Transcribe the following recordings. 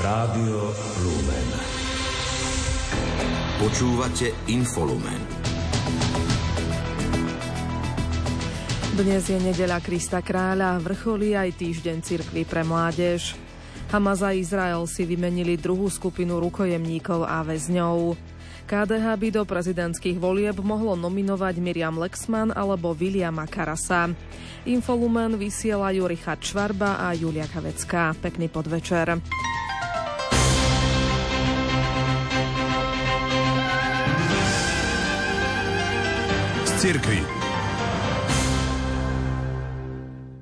Rádio Lumen. Počúvate Infolumen. Dnes je nedeľa Krista Kráľa, vrcholí aj týždeň cirkvy pre mládež. Hamas a Izrael si vymenili druhú skupinu rukojemníkov a väzňov. KDH by do prezidentských volieb mohlo nominovať Miriam Lexman alebo Williama Karasa. Infolumen vysielajú Richard Čvarba a Julia Kavecká. Pekný podvečer. Z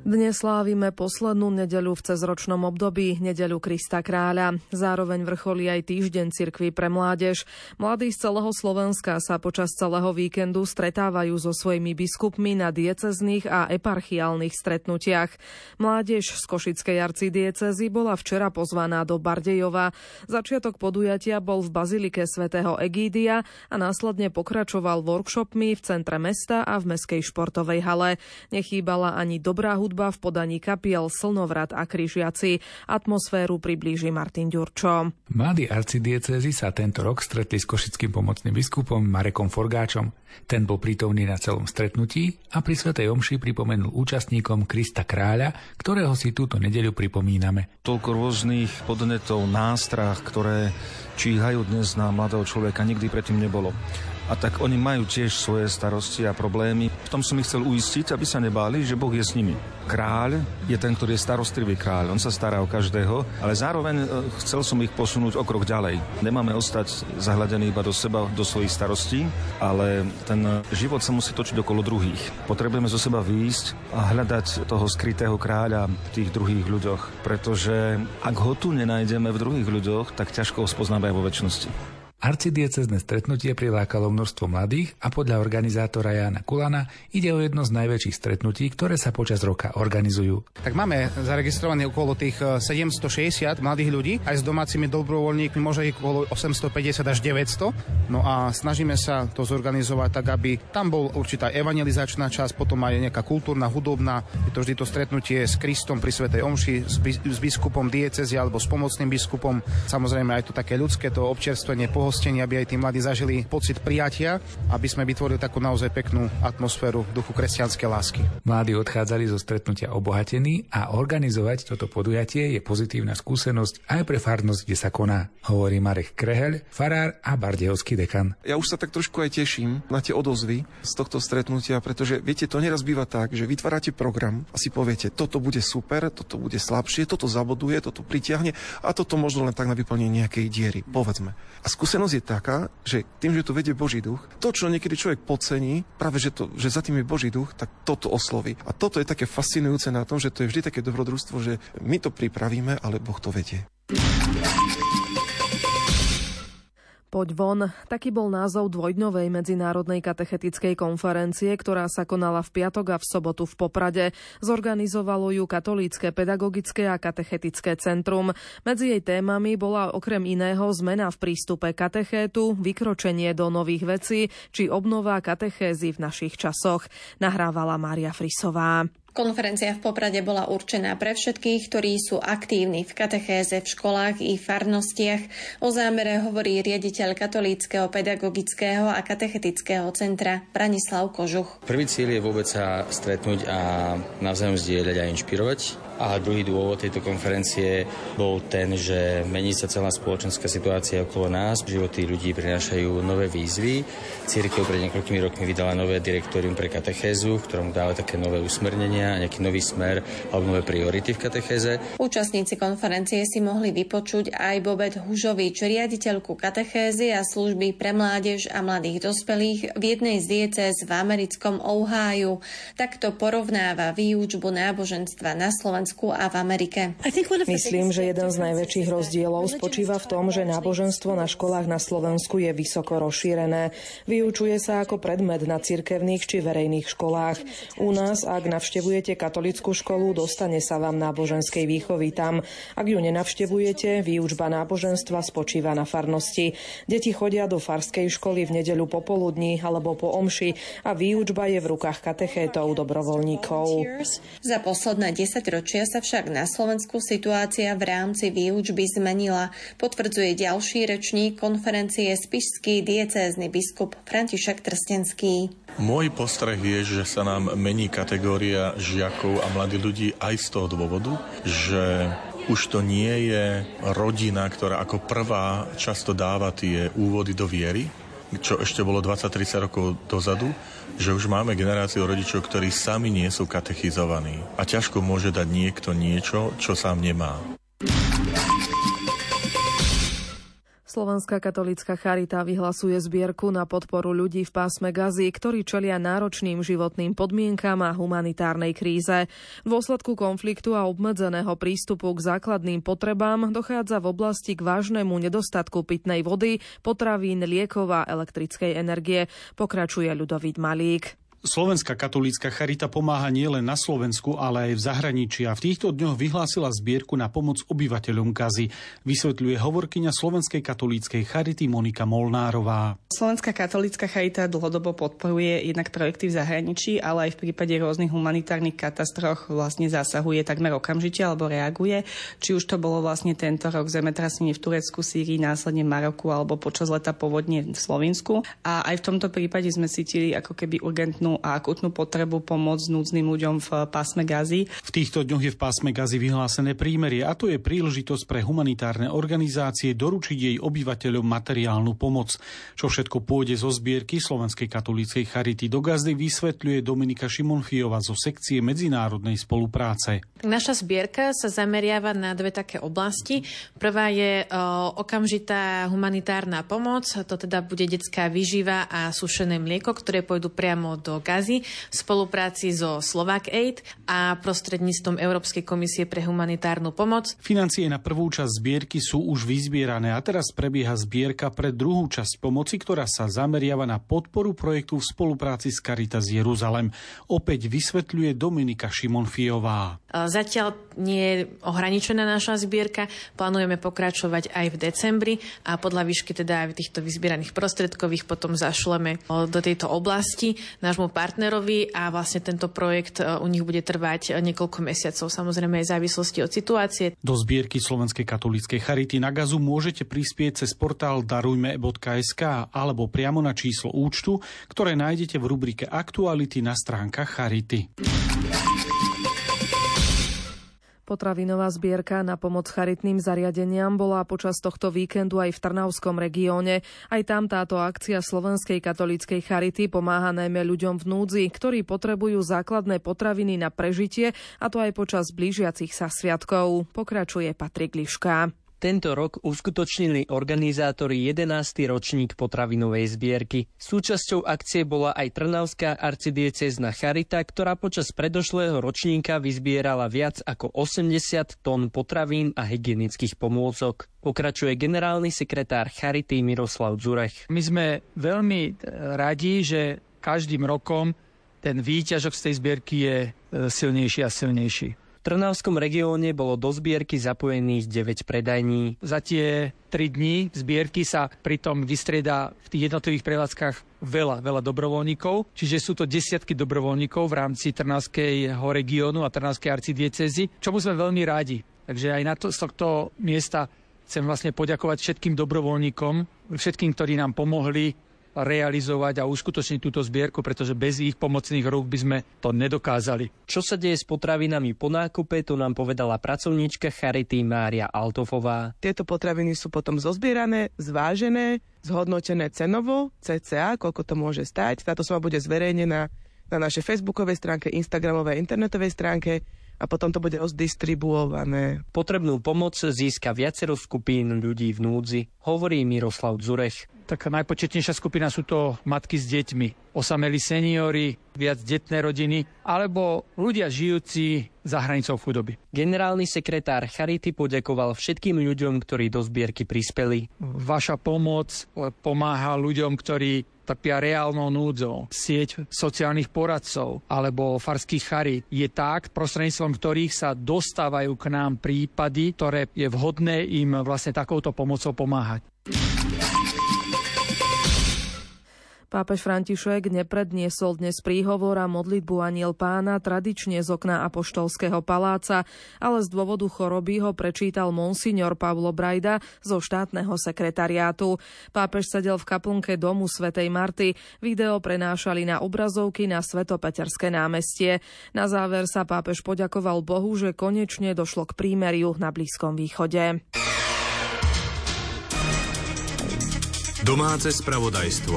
Dnes slávime poslednú nedeľu v cezročnom období, nedeľu Krista Kráľa. Zároveň vrcholí aj týždeň cirkvi pre mládež. Mladí z celého Slovenska sa počas celého víkendu stretávajú so svojimi biskupmi na diecezných a eparchiálnych stretnutiach. Mládež z Košickej arcidiecezy bola včera pozvaná do Bardejova. Začiatok podujatia bol v Bazilike svätého Egídia a následne pokračoval workshopmi v centre mesta a v meskej športovej hale. Nechýbala ani dobrá hudba hudba v podaní kapiel Slnovrat a Kryžiaci. Atmosféru priblíži Martin Ďurčo. Mladí arcidiecezy sa tento rok stretli s košickým pomocným biskupom Marekom Forgáčom. Ten bol prítomný na celom stretnutí a pri Svetej Omši pripomenul účastníkom Krista Kráľa, ktorého si túto nedeľu pripomíname. Toľko rôznych podnetov, nástrah, ktoré číhajú dnes na mladého človeka, nikdy predtým nebolo a tak oni majú tiež svoje starosti a problémy. V tom som ich chcel uistiť, aby sa nebáli, že Boh je s nimi. Kráľ je ten, ktorý je starostlivý kráľ, on sa stará o každého, ale zároveň e, chcel som ich posunúť o krok ďalej. Nemáme ostať zahľadení iba do seba, do svojich starostí, ale ten život sa musí točiť okolo druhých. Potrebujeme zo seba výjsť a hľadať toho skrytého kráľa v tých druhých ľuďoch, pretože ak ho tu nenájdeme v druhých ľuďoch, tak ťažko ho spoznáme aj vo väčšnosti. Arcidiecezne stretnutie prilákalo množstvo mladých a podľa organizátora Jana Kulana ide o jedno z najväčších stretnutí, ktoré sa počas roka organizujú. Tak máme zaregistrované okolo tých 760 eh, mladých ľudí, aj s domácimi dobrovoľníkmi možno ich okolo 850 až 900. No a snažíme sa to zorganizovať tak, aby tam bol určitá evangelizačná časť, potom aj nejaká kultúrna, hudobná. Je to vždy to stretnutie s Kristom pri Svetej Omši, s, biskupom diecezy alebo s pomocným biskupom. Samozrejme aj to také ľudské, to občerstvenie, pohostení, aby aj tí mladí zažili pocit prijatia, aby sme vytvorili takú naozaj peknú atmosféru v duchu kresťanskej lásky. Mladí odchádzali zo stretnutia obohatení a organizovať toto podujatie je pozitívna skúsenosť aj pre farnosť, kde sa koná, hovorí Marek Kreheľ, farár a bardejovský dekan. Ja už sa tak trošku aj teším na tie odozvy z tohto stretnutia, pretože viete, to neraz býva tak, že vytvárate program a si poviete, toto bude super, toto bude slabšie, toto zaboduje, toto pritiahne a toto možno len tak na vyplnenie nejakej diery, povedzme. A skúsenosť skúsenosť je taká, že tým, že tu vedie Boží duch, to, čo niekedy človek podcení, práve že, to, že za tým je Boží duch, tak toto osloví. A toto je také fascinujúce na tom, že to je vždy také dobrodružstvo, že my to pripravíme, ale Boh to vedie. Poď von, taký bol názov dvojdňovej medzinárodnej katechetickej konferencie, ktorá sa konala v piatok a v sobotu v Poprade. Zorganizovalo ju Katolícke pedagogické a katechetické centrum. Medzi jej témami bola okrem iného zmena v prístupe katechétu, vykročenie do nových vecí či obnova katechézy v našich časoch. Nahrávala Mária Frisová. Konferencia v Poprade bola určená pre všetkých, ktorí sú aktívni v katechéze v školách i farnostiach. O zámere hovorí riaditeľ Katolíckého pedagogického a katechetického centra Branislav Kožuch. Prvý cieľ je vôbec sa stretnúť a navzájom zdieľať a inšpirovať a druhý dôvod tejto konferencie bol ten, že mení sa celá spoločenská situácia okolo nás. Životy ľudí prinášajú nové výzvy. Církev pred niekoľkými rokmi vydala nové direktórium pre katechézu, ktorom dáva také nové usmernenia, nejaký nový smer alebo nové priority v katechéze. Účastníci konferencie si mohli vypočuť aj Bobet Hužovič, riaditeľku katechézy a služby pre mládež a mladých dospelých v jednej z diecéz v americkom Oháju. Takto porovnáva výučbu náboženstva na Slovensku Slovensku a v Amerike. Myslím, že jeden z najväčších rozdielov spočíva v tom, že náboženstvo na školách na Slovensku je vysoko rozšírené. Vyučuje sa ako predmet na cirkevných či verejných školách. U nás, ak navštevujete katolickú školu, dostane sa vám náboženskej výchovy tam. Ak ju nenavštevujete, výučba náboženstva spočíva na farnosti. Deti chodia do farskej školy v nedeľu popoludní alebo po omši a výučba je v rukách katechétov dobrovoľníkov. Za posledné 10 ročie storočia sa však na Slovensku situácia v rámci výučby zmenila, potvrdzuje ďalší rečník konferencie spišský diecézny biskup František Trstenský. Môj postreh je, že sa nám mení kategória žiakov a mladých ľudí aj z toho dôvodu, že už to nie je rodina, ktorá ako prvá často dáva tie úvody do viery, čo ešte bolo 20-30 rokov dozadu, že už máme generáciu rodičov, ktorí sami nie sú katechizovaní. A ťažko môže dať niekto niečo, čo sám nemá. Slovenská katolická charita vyhlasuje zbierku na podporu ľudí v pásme Gazy, ktorí čelia náročným životným podmienkam a humanitárnej kríze. V dôsledku konfliktu a obmedzeného prístupu k základným potrebám dochádza v oblasti k vážnemu nedostatku pitnej vody, potravín, liekov a elektrickej energie, pokračuje Ľudovít Malík. Slovenská katolícka charita pomáha nielen na Slovensku, ale aj v zahraničí a v týchto dňoch vyhlásila zbierku na pomoc obyvateľom Gazy, vysvetľuje hovorkyňa Slovenskej katolíckej charity Monika Molnárová. Slovenská katolícka charita dlhodobo podporuje jednak projekty v zahraničí, ale aj v prípade rôznych humanitárnych katastrof vlastne zasahuje takmer okamžite alebo reaguje. Či už to bolo vlastne tento rok zemetrasenie v Turecku, Sýrii, následne Maroku alebo počas leta povodne v Slovensku. A aj v tomto prípade sme cítili ako keby urgentnú urgentnú a akutnú potrebu pomôcť núdznym ľuďom v pásme Gazy. V týchto dňoch je v pásme Gazy vyhlásené prímerie a to je príležitosť pre humanitárne organizácie doručiť jej obyvateľom materiálnu pomoc. Čo všetko pôjde zo zbierky Slovenskej katolíckej charity do Gazy vysvetľuje Dominika Šimonfiova zo sekcie medzinárodnej spolupráce. Naša zbierka sa zameriava na dve také oblasti. Prvá je o, okamžitá humanitárna pomoc, to teda bude detská výživa a sušené mlieko, ktoré pôjdu priamo do Gazy v spolupráci so Slovak Aid a prostredníctvom Európskej komisie pre humanitárnu pomoc. Financie na prvú časť zbierky sú už vyzbierané a teraz prebieha zbierka pre druhú časť pomoci, ktorá sa zameriava na podporu projektu v spolupráci s Caritas Jeruzalem. Opäť vysvetľuje Dominika Šimonfiová. Zatiaľ nie je ohraničená naša zbierka, plánujeme pokračovať aj v decembri a podľa výšky teda aj týchto vyzbieraných prostredkových potom zašleme do tejto oblasti nášmu partnerovi a vlastne tento projekt e, u nich bude trvať niekoľko mesiacov, samozrejme aj v závislosti od situácie. Do zbierky Slovenskej katolíckej charity na gazu môžete prispieť cez portál darujme.sk alebo priamo na číslo účtu, ktoré nájdete v rubrike Aktuality na stránkach Charity. Potravinová zbierka na pomoc charitným zariadeniam bola počas tohto víkendu aj v Trnavskom regióne. Aj tam táto akcia Slovenskej katolíckej charity pomáha najmä ľuďom v núdzi, ktorí potrebujú základné potraviny na prežitie, a to aj počas blížiacich sa sviatkov. Pokračuje Patrik Liška. Tento rok uskutočnili organizátori 11. ročník potravinovej zbierky. Súčasťou akcie bola aj Trnavská arcidiecezna Charita, ktorá počas predošlého ročníka vyzbierala viac ako 80 tón potravín a hygienických pomôcok. Pokračuje generálny sekretár Charity Miroslav Zurech. My sme veľmi radi, že každým rokom ten výťažok z tej zbierky je e, silnejší a silnejší. V Trnavskom regióne bolo do zbierky zapojených 9 predajní. Za tie 3 dní zbierky sa pritom vystrieda v tých jednotlivých prevádzkach veľa, veľa dobrovoľníkov, čiže sú to desiatky dobrovoľníkov v rámci Trnavského regiónu a Trnavskej arcidiecezy, čomu sme veľmi rádi. Takže aj na to, z tohto miesta chcem vlastne poďakovať všetkým dobrovoľníkom, všetkým, ktorí nám pomohli realizovať a uskutočniť túto zbierku, pretože bez ich pomocných rúk by sme to nedokázali. Čo sa deje s potravinami po nákupe, to nám povedala pracovníčka Charity Mária Altofová. Tieto potraviny sú potom zozbierané, zvážené, zhodnotené cenovo, CCA, koľko to môže stať. Táto suma bude zverejnená na našej facebookovej stránke, instagramovej, internetovej stránke a potom to bude rozdistribuované. Potrebnú pomoc získa viacero skupín ľudí v núdzi, hovorí Miroslav Zurech. Tak najpočetnejšia skupina sú to matky s deťmi, osamelí seniory, viac detné rodiny, alebo ľudia žijúci za hranicou chudoby. Generálny sekretár Charity poďakoval všetkým ľuďom, ktorí do zbierky prispeli. Vaša pomoc pomáha ľuďom, ktorí trpia reálnou núdzou. Sieť sociálnych poradcov alebo farských charít je tak, prostredníctvom ktorých sa dostávajú k nám prípady, ktoré je vhodné im vlastne takouto pomocou pomáhať. Pápež František nepredniesol dnes príhovor a modlitbu aniel pána tradične z okna Apoštolského paláca, ale z dôvodu choroby ho prečítal monsignor Pavlo Brajda zo štátneho sekretariátu. Pápež sedel v kaplnke domu svätej Marty. Video prenášali na obrazovky na Svetopeterské námestie. Na záver sa pápež poďakoval Bohu, že konečne došlo k prímeriu na Blízkom východe. Domáce spravodajstvo.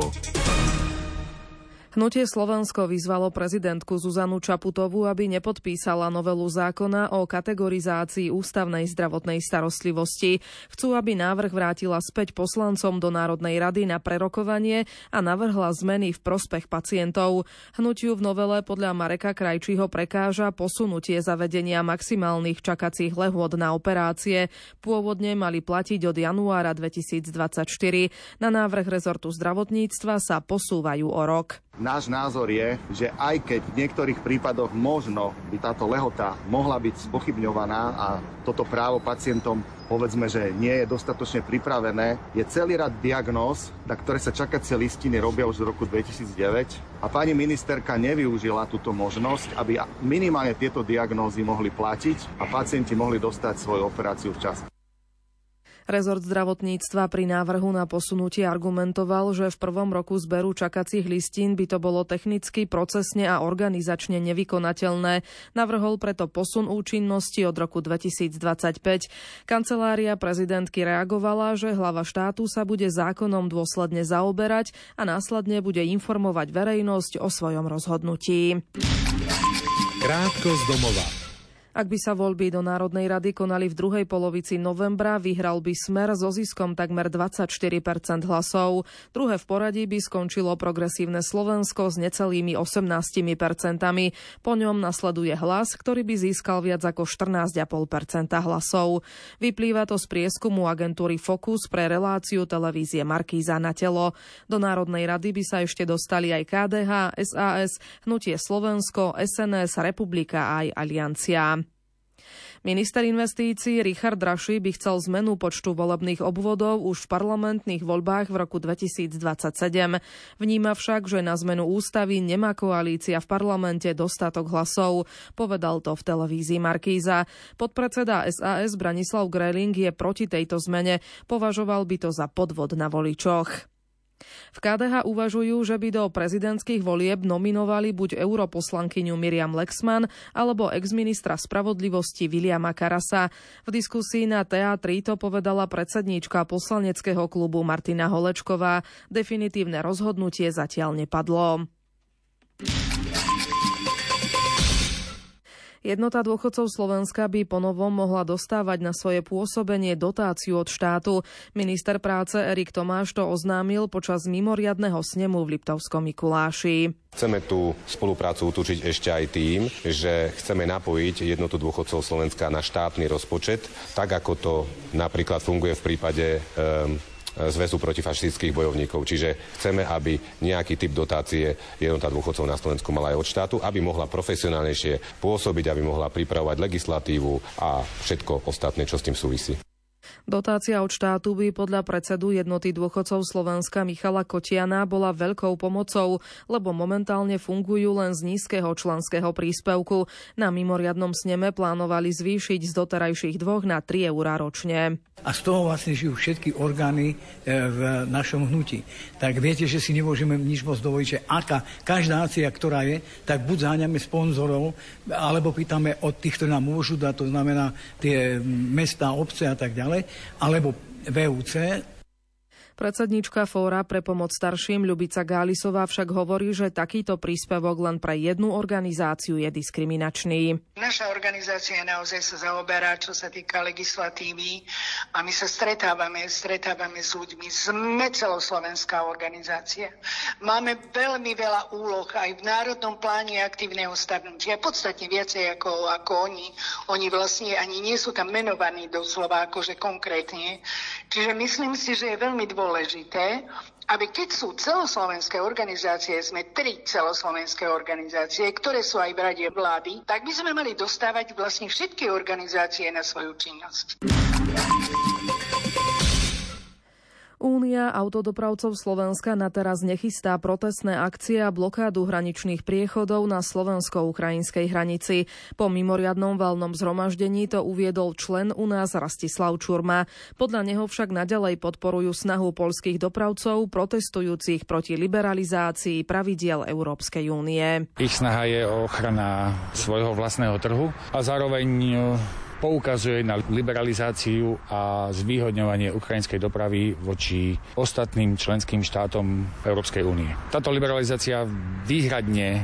Hnutie Slovensko vyzvalo prezidentku Zuzanu Čaputovú, aby nepodpísala novelu zákona o kategorizácii ústavnej zdravotnej starostlivosti. Chcú, aby návrh vrátila späť poslancom do Národnej rady na prerokovanie a navrhla zmeny v prospech pacientov. Hnutiu v novele podľa Mareka Krajčího prekáža posunutie zavedenia maximálnych čakacích lehôd na operácie. Pôvodne mali platiť od januára 2024. Na návrh rezortu zdravotníctva sa posúvajú o rok. Náš názor je, že aj keď v niektorých prípadoch možno by táto lehota mohla byť spochybňovaná a toto právo pacientom povedzme, že nie je dostatočne pripravené, je celý rad diagnóz, na ktoré sa čakacie listiny robia už z roku 2009 a pani ministerka nevyužila túto možnosť, aby minimálne tieto diagnózy mohli platiť a pacienti mohli dostať svoju operáciu včas. Rezort zdravotníctva pri návrhu na posunutie argumentoval, že v prvom roku zberu čakacích listín by to bolo technicky, procesne a organizačne nevykonateľné. Navrhol preto posun účinnosti od roku 2025. Kancelária prezidentky reagovala, že hlava štátu sa bude zákonom dôsledne zaoberať a následne bude informovať verejnosť o svojom rozhodnutí. Krátko z domova. Ak by sa voľby do Národnej rady konali v druhej polovici novembra, vyhral by Smer so ziskom takmer 24% hlasov. Druhé v poradí by skončilo progresívne Slovensko s necelými 18 percentami. Po ňom nasleduje hlas, ktorý by získal viac ako 14,5 hlasov. Vyplýva to z prieskumu agentúry Focus pre reláciu televízie Markíza na telo. Do Národnej rady by sa ešte dostali aj KDH, SAS, Hnutie Slovensko, SNS, Republika a aj Aliancia. Minister investícií Richard Raši by chcel zmenu počtu volebných obvodov už v parlamentných voľbách v roku 2027. Vníma však, že na zmenu ústavy nemá koalícia v parlamente dostatok hlasov. Povedal to v televízii Markíza. Podpredseda SAS Branislav Greling je proti tejto zmene. Považoval by to za podvod na voličoch. V KDH uvažujú, že by do prezidentských volieb nominovali buď europoslankyňu Miriam Lexman alebo exministra spravodlivosti Viliama Karasa. V diskusii na teatri to povedala predsedníčka poslaneckého klubu Martina Holečková. Definitívne rozhodnutie zatiaľ nepadlo. Jednota dôchodcov Slovenska by ponovom mohla dostávať na svoje pôsobenie dotáciu od štátu. Minister práce Erik Tomáš to oznámil počas mimoriadného snemu v Liptovskom Mikuláši. Chceme tú spoluprácu utúčiť ešte aj tým, že chceme napojiť jednotu dôchodcov Slovenska na štátny rozpočet, tak ako to napríklad funguje v prípade um, Zväzu protifašistických bojovníkov. Čiže chceme, aby nejaký typ dotácie jednota dôchodcov na Slovensku mala aj od štátu, aby mohla profesionálnejšie pôsobiť, aby mohla pripravovať legislatívu a všetko ostatné, čo s tým súvisí. Dotácia od štátu by podľa predsedu jednoty dôchodcov Slovenska Michala Kotiana bola veľkou pomocou, lebo momentálne fungujú len z nízkeho členského príspevku. Na mimoriadnom sneme plánovali zvýšiť z doterajších dvoch na 3 eurá ročne. A z toho vlastne žijú všetky orgány e, v našom hnutí. Tak viete, že si nemôžeme nič moc dovoliť, že aká, každá akcia, ktorá je, tak buď záňame sponzorov, alebo pýtame od tých, ktorí nám môžu dať, to znamená tie mesta, obce a tak ďalej, alebo VUC, Predsednička Fóra pre pomoc starším Ľubica Gálisová však hovorí, že takýto príspevok len pre jednu organizáciu je diskriminačný. Naša organizácia naozaj sa zaoberá, čo sa týka legislatívy a my sa stretávame, stretávame s ľuďmi. Sme celoslovenská organizácia. Máme veľmi veľa úloh aj v Národnom pláne aktívneho starnutia. Podstatne viacej ako, ako oni. Oni vlastne ani nie sú tam menovaní doslova akože konkrétne. Čiže myslím si, že je veľmi dôležité dôležité, aby keď sú celoslovenské organizácie, sme tri celoslovenské organizácie, ktoré sú aj v rade vlády, tak by sme mali dostávať vlastne všetky organizácie na svoju činnosť. Únia autodopravcov Slovenska na teraz nechystá protestné akcie a blokádu hraničných priechodov na slovensko-ukrajinskej hranici. Po mimoriadnom valnom zhromaždení to uviedol člen u nás Rastislav Čurma. Podľa neho však naďalej podporujú snahu polských dopravcov protestujúcich proti liberalizácii pravidiel Európskej únie. Ich snaha je ochrana svojho vlastného trhu a zároveň poukazuje na liberalizáciu a zvýhodňovanie ukrajinskej dopravy voči ostatným členským štátom Európskej únie. Táto liberalizácia výhradne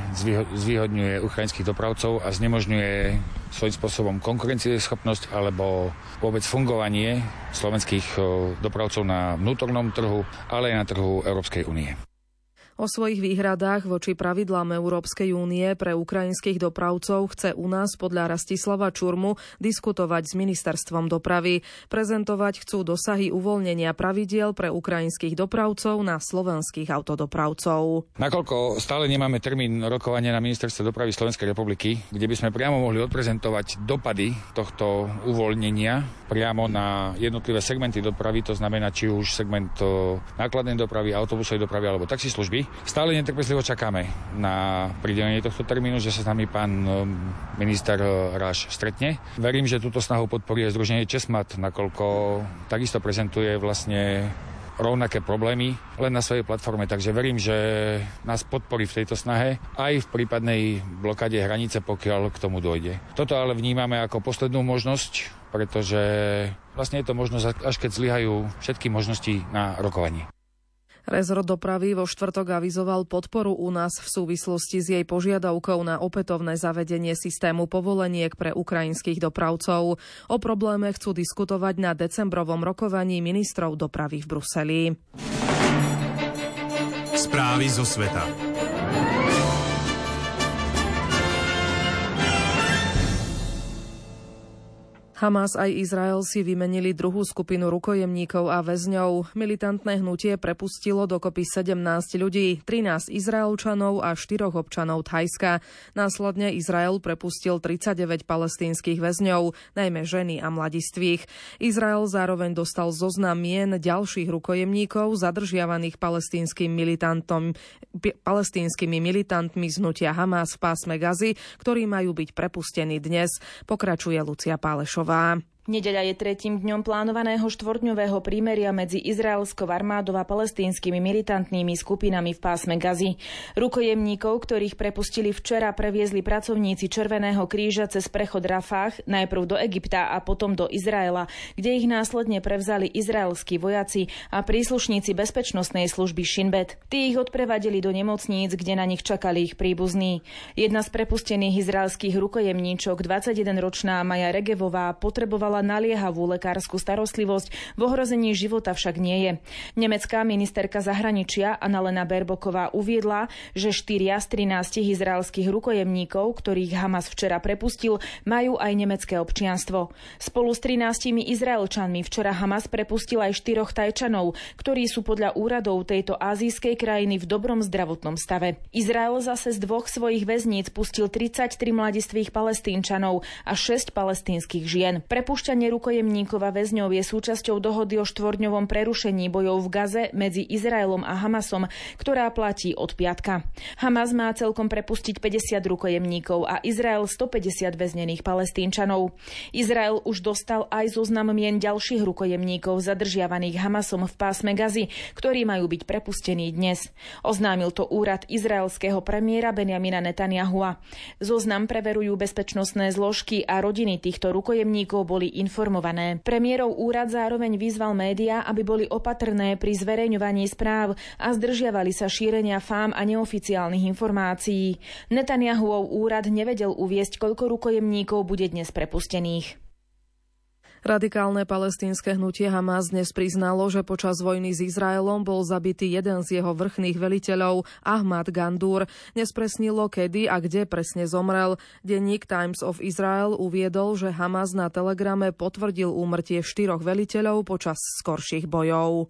zvýhodňuje ukrajinských dopravcov a znemožňuje svojím spôsobom konkurencieschopnosť alebo vôbec fungovanie slovenských dopravcov na vnútornom trhu, ale aj na trhu Európskej únie. O svojich výhradách voči pravidlám Európskej únie pre ukrajinských dopravcov chce u nás podľa Rastislava Čurmu diskutovať s ministerstvom dopravy. Prezentovať chcú dosahy uvoľnenia pravidiel pre ukrajinských dopravcov na slovenských autodopravcov. Nakoľko stále nemáme termín rokovania na ministerstve dopravy Slovenskej republiky, kde by sme priamo mohli odprezentovať dopady tohto uvoľnenia priamo na jednotlivé segmenty dopravy, to znamená či už segment nákladnej dopravy, autobusovej dopravy alebo taxislužby, Stále netrpezlivo čakáme na pridelenie tohto termínu, že sa s nami pán um, minister uh, Ráš stretne. Verím, že túto snahu podporí aj Združenie Česmat, nakoľko takisto prezentuje vlastne rovnaké problémy, len na svojej platforme. Takže verím, že nás podporí v tejto snahe aj v prípadnej blokade hranice, pokiaľ k tomu dojde. Toto ale vnímame ako poslednú možnosť, pretože vlastne je to možnosť, až keď zlyhajú všetky možnosti na rokovanie. Rezort dopravy vo štvrtok avizoval podporu u nás v súvislosti s jej požiadavkou na opätovné zavedenie systému povoleniek pre ukrajinských dopravcov. O probléme chcú diskutovať na decembrovom rokovaní ministrov dopravy v Bruseli. Správy zo sveta. Hamas aj Izrael si vymenili druhú skupinu rukojemníkov a väzňov. Militantné hnutie prepustilo dokopy 17 ľudí, 13 Izraelčanov a 4 občanov Thajska. Následne Izrael prepustil 39 palestínskych väzňov, najmä ženy a mladistvých. Izrael zároveň dostal zoznam mien ďalších rukojemníkov zadržiavaných palestínskymi militantom, palestínskymi militantmi z hnutia Hamas v pásme Gazy, ktorí majú byť prepustení dnes, pokračuje Lucia Pálešová. Nova. Nedeľa je tretím dňom plánovaného štvorťňového prímeria medzi izraelskou armádou a palestínskymi militantnými skupinami v pásme Gazy. Rukojemníkov, ktorých prepustili včera, previezli pracovníci Červeného kríža cez prechod Rafah, najprv do Egypta a potom do Izraela, kde ich následne prevzali izraelskí vojaci a príslušníci bezpečnostnej služby Shinbet. Tí ich odprevadili do nemocníc, kde na nich čakali ich príbuzní. Jedna z prepustených izraelských rukojemníčok, 21-ročná Maja Regevová, potrebovala potrebovala naliehavú lekárskú starostlivosť, v ohrození života však nie je. Nemecká ministerka zahraničia Annalena Berboková uviedla, že štyria z 13 izraelských rukojemníkov, ktorých Hamas včera prepustil, majú aj nemecké občianstvo. Spolu s 13 Izraelčanmi včera Hamas prepustil aj štyroch Tajčanov, ktorí sú podľa úradov tejto azijskej krajiny v dobrom zdravotnom stave. Izrael zase z dvoch svojich väzníc pustil 33 mladistvých palestínčanov a 6 palestínskych žien. Prepušť Prepušťanie rukojemníkov a väzňov je súčasťou dohody o štvorňovom prerušení bojov v Gaze medzi Izraelom a Hamasom, ktorá platí od piatka. Hamas má celkom prepustiť 50 rukojemníkov a Izrael 150 väznených palestínčanov. Izrael už dostal aj zoznam mien ďalších rukojemníkov zadržiavaných Hamasom v pásme Gazy, ktorí majú byť prepustení dnes. Oznámil to úrad izraelského premiéra Benjamina Netanyahua. Zoznam preverujú bezpečnostné zložky a rodiny týchto rukojemníkov boli informované. Premiérov úrad zároveň vyzval médiá, aby boli opatrné pri zverejňovaní správ a zdržiavali sa šírenia fám a neoficiálnych informácií. Netanyahuov úrad nevedel uviesť, koľko rukojemníkov bude dnes prepustených. Radikálne palestínske hnutie Hamas dnes priznalo, že počas vojny s Izraelom bol zabitý jeden z jeho vrchných veliteľov, Ahmad Gandur. Nespresnilo, kedy a kde presne zomrel. Denník Times of Israel uviedol, že Hamas na telegrame potvrdil úmrtie štyroch veliteľov počas skorších bojov.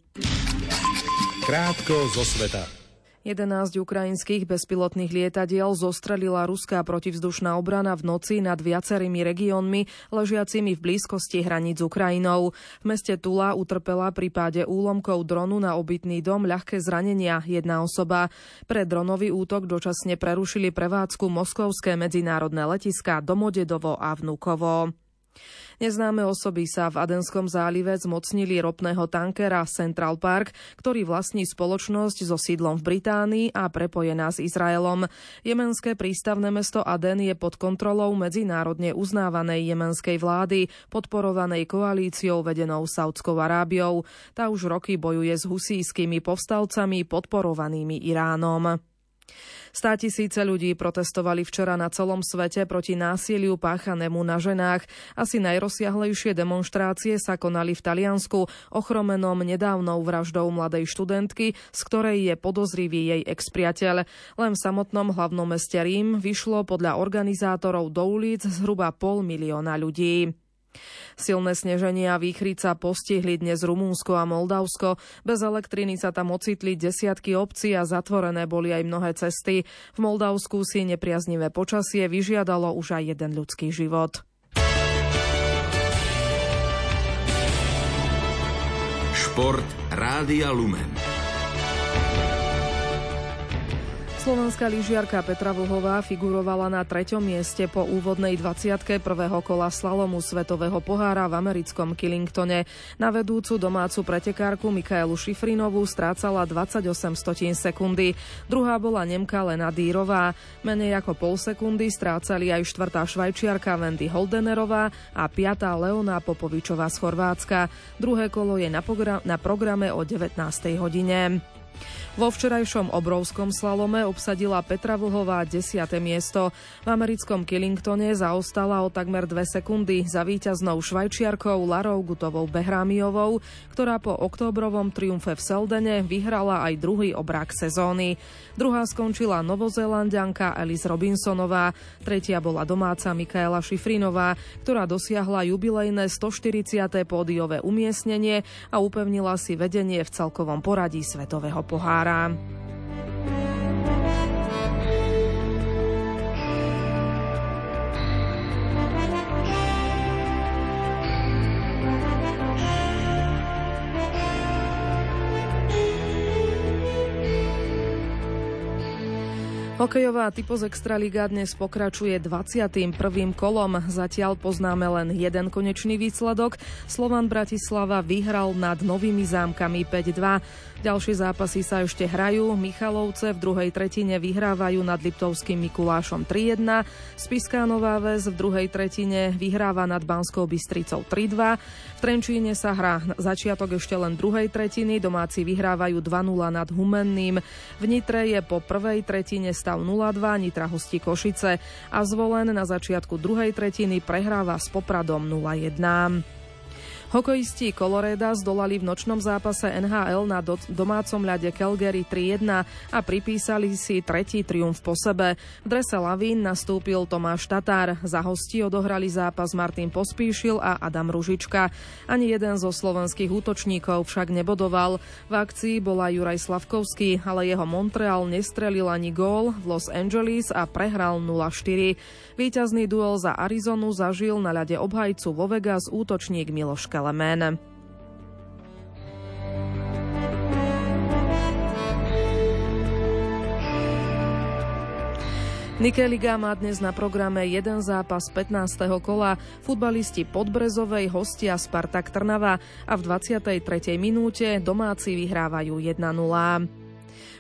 Krátko zo sveta. 11 ukrajinských bezpilotných lietadiel zostrelila ruská protivzdušná obrana v noci nad viacerými regiónmi ležiacimi v blízkosti hraníc Ukrajinou. V meste Tula utrpela pri páde úlomkov dronu na obytný dom ľahké zranenia jedna osoba. Pre dronový útok dočasne prerušili prevádzku moskovské medzinárodné letiska Domodedovo a Vnukovo. Neznáme osoby sa v Adenskom zálive zmocnili ropného tankera Central Park, ktorý vlastní spoločnosť so sídlom v Británii a prepojená s Izraelom. Jemenské prístavné mesto Aden je pod kontrolou medzinárodne uznávanej jemenskej vlády, podporovanej koalíciou vedenou Saudskou Arábiou. Tá už roky bojuje s husískými povstalcami podporovanými Iránom. Stá tisíce ľudí protestovali včera na celom svete proti násiliu páchanému na ženách. Asi najrozsiahlejšie demonstrácie sa konali v Taliansku, ochromenom nedávnou vraždou mladej študentky, z ktorej je podozrivý jej expriateľ. Len v samotnom hlavnom meste Rím vyšlo podľa organizátorov do ulic zhruba pol milióna ľudí. Silné sneženia a výchrica postihli dnes Rumúnsko a Moldavsko. Bez elektriny sa tam ocitli desiatky obcí a zatvorené boli aj mnohé cesty. V Moldavsku si nepriaznivé počasie vyžiadalo už aj jeden ľudský život. Šport Rádia Lumen. Slovenská lyžiarka Petra Vlhová figurovala na treťom mieste po úvodnej 21. kola slalomu Svetového pohára v americkom Killingtone. Na vedúcu domácu pretekárku Mikaelu Šifrinovú strácala 28 stotín sekundy. Druhá bola Nemka Lena Dýrová. Menej ako pol sekundy strácali aj štvrtá švajčiarka Wendy Holdenerová a piatá Leona Popovičová z Chorvátska. Druhé kolo je na programe o 19. hodine. Vo včerajšom obrovskom slalome obsadila Petra Vlhová 10. miesto. V americkom Killingtone zaostala o takmer 2 sekundy za víťaznou švajčiarkou Larou Gutovou Behrámiovou, ktorá po októbrovom triumfe v Seldene vyhrala aj druhý obrák sezóny. Druhá skončila novozélandianka Alice Robinsonová, tretia bola domáca Mikaela Šifrinová, ktorá dosiahla jubilejné 140. pódiové umiestnenie a upevnila si vedenie v celkovom poradí Svetového pohára. para Hokejová typoz Extraliga dnes pokračuje 21. kolom. Zatiaľ poznáme len jeden konečný výsledok. Slovan Bratislava vyhral nad Novými zámkami 5-2. Ďalšie zápasy sa ešte hrajú. Michalovce v druhej tretine vyhrávajú nad Liptovským Mikulášom 3-1. Spiská Nová Ves v druhej tretine vyhráva nad Banskou Bystricou 3-2. V Trenčíne sa hrá začiatok ešte len druhej tretiny. Domáci vyhrávajú 2-0 nad Humenným. V Nitre je po prvej tretine stav 0-2, Nitra hostí Košice a zvolen na začiatku druhej tretiny prehráva s Popradom 0-1. Hokejisti Coloreda zdolali v nočnom zápase NHL na do- domácom ľade Calgary 3-1 a pripísali si tretí triumf po sebe. V drese Lavín nastúpil Tomáš Tatár. Za hosti odohrali zápas Martin Pospíšil a Adam Ružička. Ani jeden zo slovenských útočníkov však nebodoval. V akcii bola Juraj Slavkovský, ale jeho Montreal nestrelil ani gól v Los Angeles a prehral 0-4. Výťazný duel za Arizonu zažil na ľade obhajcu vo Vegas útočník Miloš Kelemen. Nike Liga má dnes na programe jeden zápas 15. kola. Futbalisti Podbrezovej hostia Spartak Trnava a v 23. minúte domáci vyhrávajú 1-0.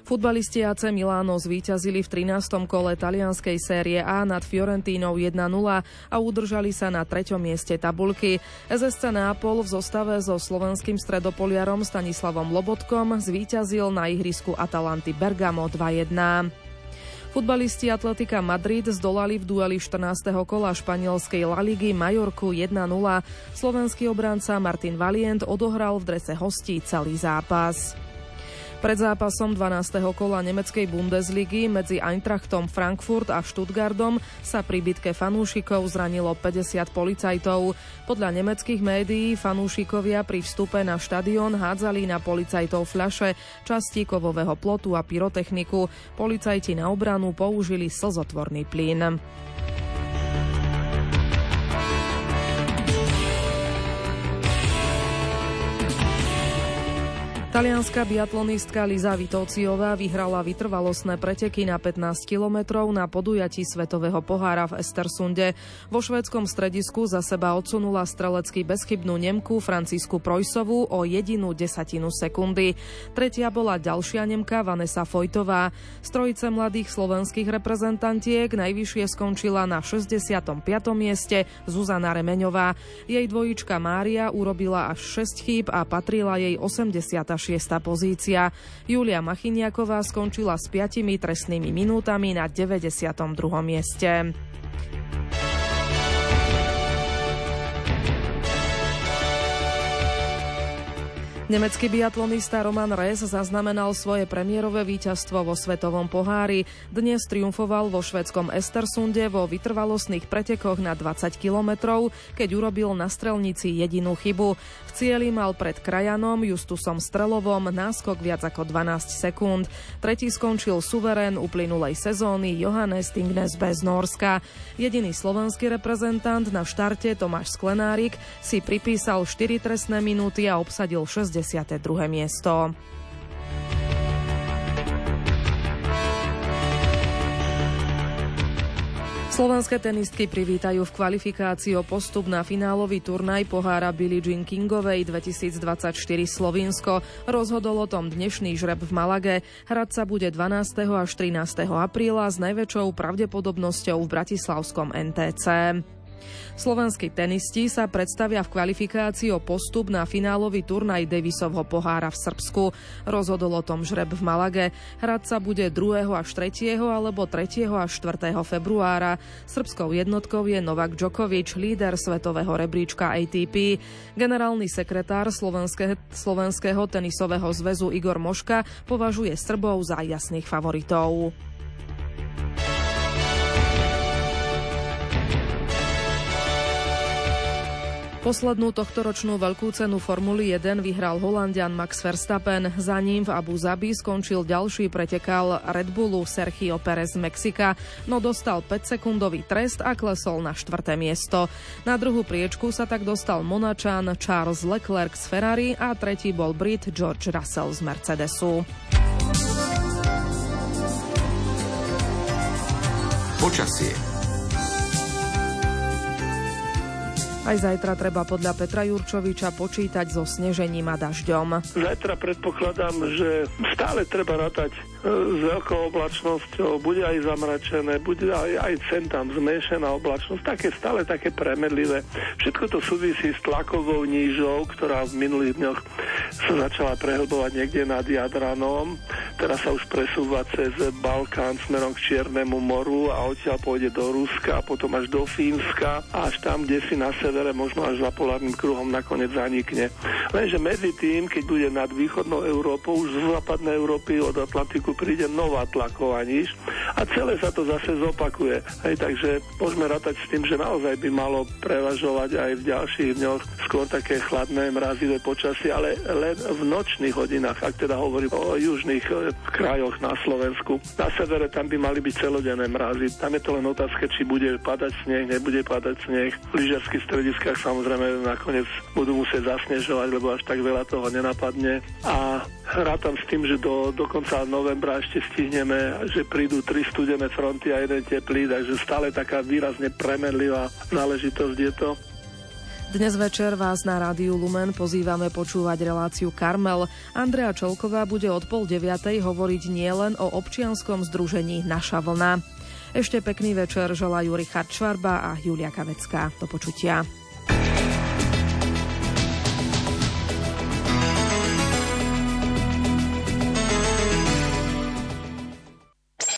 Futbalisti AC Milano zvíťazili v 13. kole talianskej série A nad Fiorentínou 1-0 a udržali sa na treťom mieste tabulky. SSC Nápol v zostave so slovenským stredopoliarom Stanislavom Lobotkom zvíťazil na ihrisku Atalanty Bergamo 2-1. Futbalisti Atletika Madrid zdolali v dueli 14. kola španielskej La Ligy Majorku 1-0. Slovenský obránca Martin Valient odohral v drese hostí celý zápas. Pred zápasom 12. kola nemeckej Bundesligy medzi Eintrachtom Frankfurt a Stuttgartom sa pri bitke fanúšikov zranilo 50 policajtov. Podľa nemeckých médií fanúšikovia pri vstupe na štadión hádzali na policajtov fľaše, časti kovového plotu a pyrotechniku. Policajti na obranu použili slzotvorný plyn. Talianská biatlonistka Liza Vitociová vyhrala vytrvalostné preteky na 15 kilometrov na podujatí Svetového pohára v Estersunde. Vo švédskom stredisku za seba odsunula strelecky bezchybnú Nemku Francisku Projsovú o jedinú desatinu sekundy. Tretia bola ďalšia Nemka Vanessa Fojtová. Z trojice mladých slovenských reprezentantiek najvyššie skončila na 65. mieste Zuzana Remeňová. Jej dvojička Mária urobila až 6 chýb a patrila jej 86 pozícia. Julia Machiniaková skončila s 5 trestnými minútami na 92. mieste. Nemecký biatlonista Roman Rees zaznamenal svoje premiérové víťazstvo vo Svetovom pohári. Dnes triumfoval vo švedskom Estersunde vo vytrvalostných pretekoch na 20 kilometrov, keď urobil na strelnici jedinú chybu. V cieli mal pred krajanom Justusom Strelovom náskok viac ako 12 sekúnd. Tretí skončil suverén uplynulej sezóny Johannes Tingnes bez Norska. Jediný slovenský reprezentant na štarte Tomáš Sklenárik si pripísal 4 trestné minúty a obsadil 60 62. miesto. Slovenské tenistky privítajú v kvalifikácii o postup na finálový turnaj pohára Billie Jean Kingovej 2024 Slovinsko. Rozhodol o tom dnešný žreb v Malage. Hrať sa bude 12. až 13. apríla s najväčšou pravdepodobnosťou v bratislavskom NTC. Slovenskí tenisti sa predstavia v kvalifikácii o postup na finálový turnaj Davisovho pohára v Srbsku. Rozhodol o tom žreb v Malage. Hrať sa bude 2. až 3. alebo 3. až 4. februára. Srbskou jednotkou je Novak Djokovic, líder svetového rebríčka ATP. Generálny sekretár Slovenské, Slovenského tenisového zväzu Igor Moška považuje Srbov za jasných favoritov. Poslednú tohtoročnú veľkú cenu Formuly 1 vyhral Holandian Max Verstappen. Za ním v Abu Zabi skončil ďalší pretekal Red Bullu Sergio Perez z Mexika, no dostal 5-sekundový trest a klesol na štvrté miesto. Na druhú priečku sa tak dostal Monačan Charles Leclerc z Ferrari a tretí bol Brit George Russell z Mercedesu. Počasie Aj zajtra treba podľa Petra Jurčoviča počítať so snežením a dažďom. Zajtra predpokladám, že stále treba rátať s veľkou oblačnosťou, bude aj zamračené, bude aj, aj sem tam zmenšená oblačnosť, také stále také premedlivé. Všetko to súvisí s tlakovou nížou, ktorá v minulých dňoch sa začala prehlbovať niekde nad Jadranom. Teraz sa už presúva cez Balkán smerom k Čiernemu moru a odtiaľ pôjde do Ruska potom až do Fínska a až tam, kde si na sever severe možno až za polárnym kruhom nakoniec zanikne. Lenže medzi tým, keď bude nad východnou Európou, už z západnej Európy od Atlantiku príde nová tlaková níž a celé sa to zase zopakuje. Hej, takže môžeme rátať s tým, že naozaj by malo prevažovať aj v ďalších dňoch skôr také chladné, mrazivé počasie, ale len v nočných hodinách, ak teda hovorím o južných e, krajoch na Slovensku. Na severe tam by mali byť celodenné mrazy. Tam je to len otázka, či bude padať sneh, nebude padať sneh. Lyžiarsky strediskách samozrejme nakoniec budú musieť zasnežovať, lebo až tak veľa toho nenapadne. A rátam s tým, že do, do konca novembra ešte stihneme, že prídu tri studené fronty a jeden teplý, takže stále taká výrazne premenlivá záležitosť je to. Dnes večer vás na rádiu Lumen pozývame počúvať reláciu Karmel. Andrea Čolková bude od pol deviatej hovoriť nielen o občianskom združení Naša vlna. Ešte pekný večer želajú Richard Švarba a Julia Kavecká. Do počutia.